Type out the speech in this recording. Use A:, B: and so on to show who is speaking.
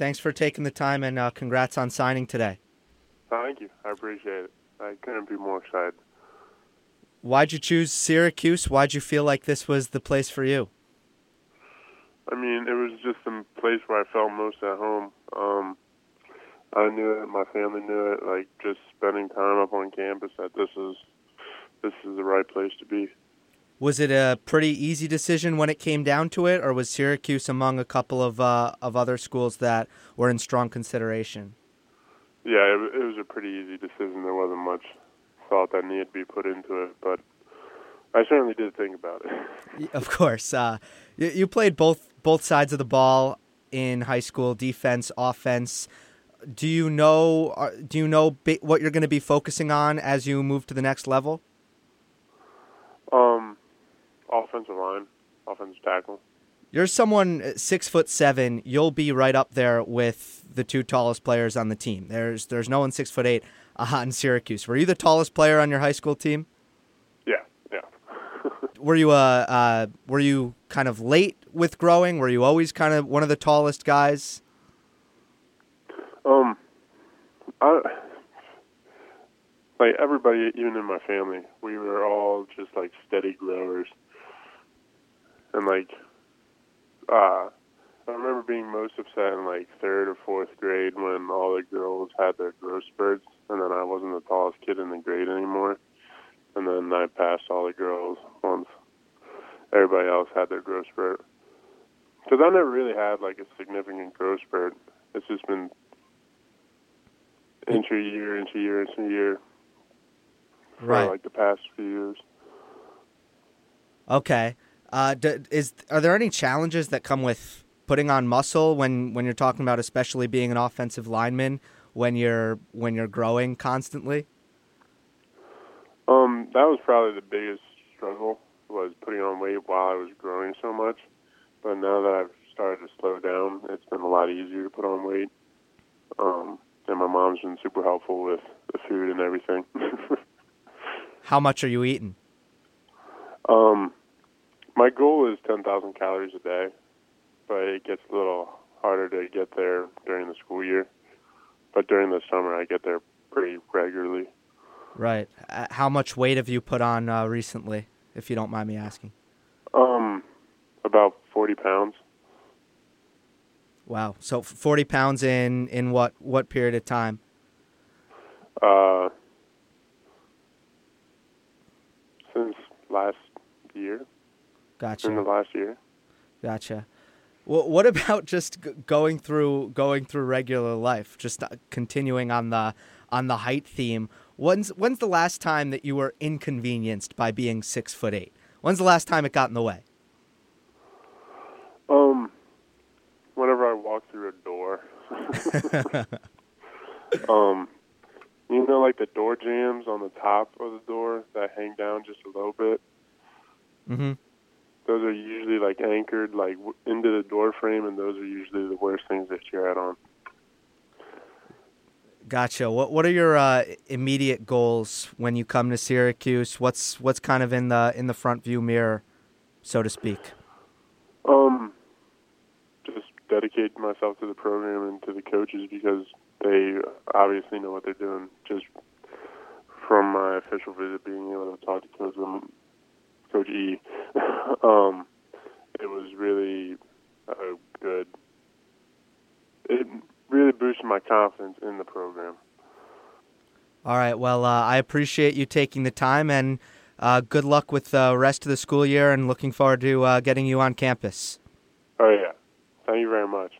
A: Thanks for taking the time and uh, congrats on signing today.
B: Thank you. I appreciate it. I couldn't be more excited.
A: Why'd you choose Syracuse? Why'd you feel like this was the place for you?
B: I mean, it was just the place where I felt most at home. Um, I knew it. My family knew it. Like just spending time up on campus, that this is this is the right place to be.
A: Was it a pretty easy decision when it came down to it, or was Syracuse among a couple of uh, of other schools that were in strong consideration?
B: Yeah, it, it was a pretty easy decision. There wasn't much thought that needed to be put into it, but I certainly did think about it.
A: Of course, uh, you, you played both both sides of the ball in high school, defense, offense. Do you know? uh, Do you know what you're going to be focusing on as you move to the next level?
B: Um, offensive line, offensive tackle.
A: You're someone uh, six foot seven. You'll be right up there with the two tallest players on the team. There's there's no one six foot eight uh, in Syracuse. Were you the tallest player on your high school team?
B: Yeah, yeah.
A: Were you uh, uh were you kind of late with growing? Were you always kind of one of the tallest guys?
B: Um, I like everybody, even in my family, we were all just like steady growers, and like, uh, I remember being most upset in like third or fourth grade when all the girls had their growth spurts, and then I wasn't the tallest kid in the grade anymore, and then I passed all the girls once everybody else had their growth spurt. Because I never really had like a significant growth spurt. It's just been inch a year, inch a year, inch a year for like the past few years.
A: Okay. Uh, d- is are there any challenges that come with putting on muscle when when you're talking about especially being an offensive lineman when you're when you're growing constantly?
B: Um, that was probably the biggest struggle was putting on weight while I was growing so much. But now that I've started to slow down, it's been a lot easier to put on weight. Um, and my mom's been super helpful with the food and everything.
A: How much are you eating?
B: um, my goal is 10,000 calories a day, but it gets a little harder to get there during the school year. But during the summer, I get there pretty regularly.
A: Right. Uh, how much weight have you put on uh, recently, if you don't mind me asking?
B: Um, about 40 pounds.
A: Wow. So 40 pounds in in what what period of time?
B: Uh, since last year,
A: Gotcha.
B: in the last year.
A: Gotcha. Well, what about just g- going through going through regular life, just uh, continuing on the on the height theme? When's when's the last time that you were inconvenienced by being six foot eight? When's the last time it got in the way?
B: Um, whenever I walk through a door, um, you know, like the door jambs on the top of the door that hang down just a little bit.
A: Mm-hmm.
B: Those are usually like anchored like into the door frame, and those are usually the worst things that you add on.
A: Gotcha. What what are your uh, immediate goals when you come to Syracuse? What's what's kind of in the in the front view mirror, so to speak?
B: Um, just dedicate myself to the program and to the coaches because they obviously know what they're doing. Just from my official visit, being able to talk to Coach Coach E, um, it was really uh, good. It really boosted my confidence in the program.
A: All right. Well, uh, I appreciate you taking the time, and uh, good luck with the rest of the school year. And looking forward to uh, getting you on campus.
B: Oh yeah, thank you very much.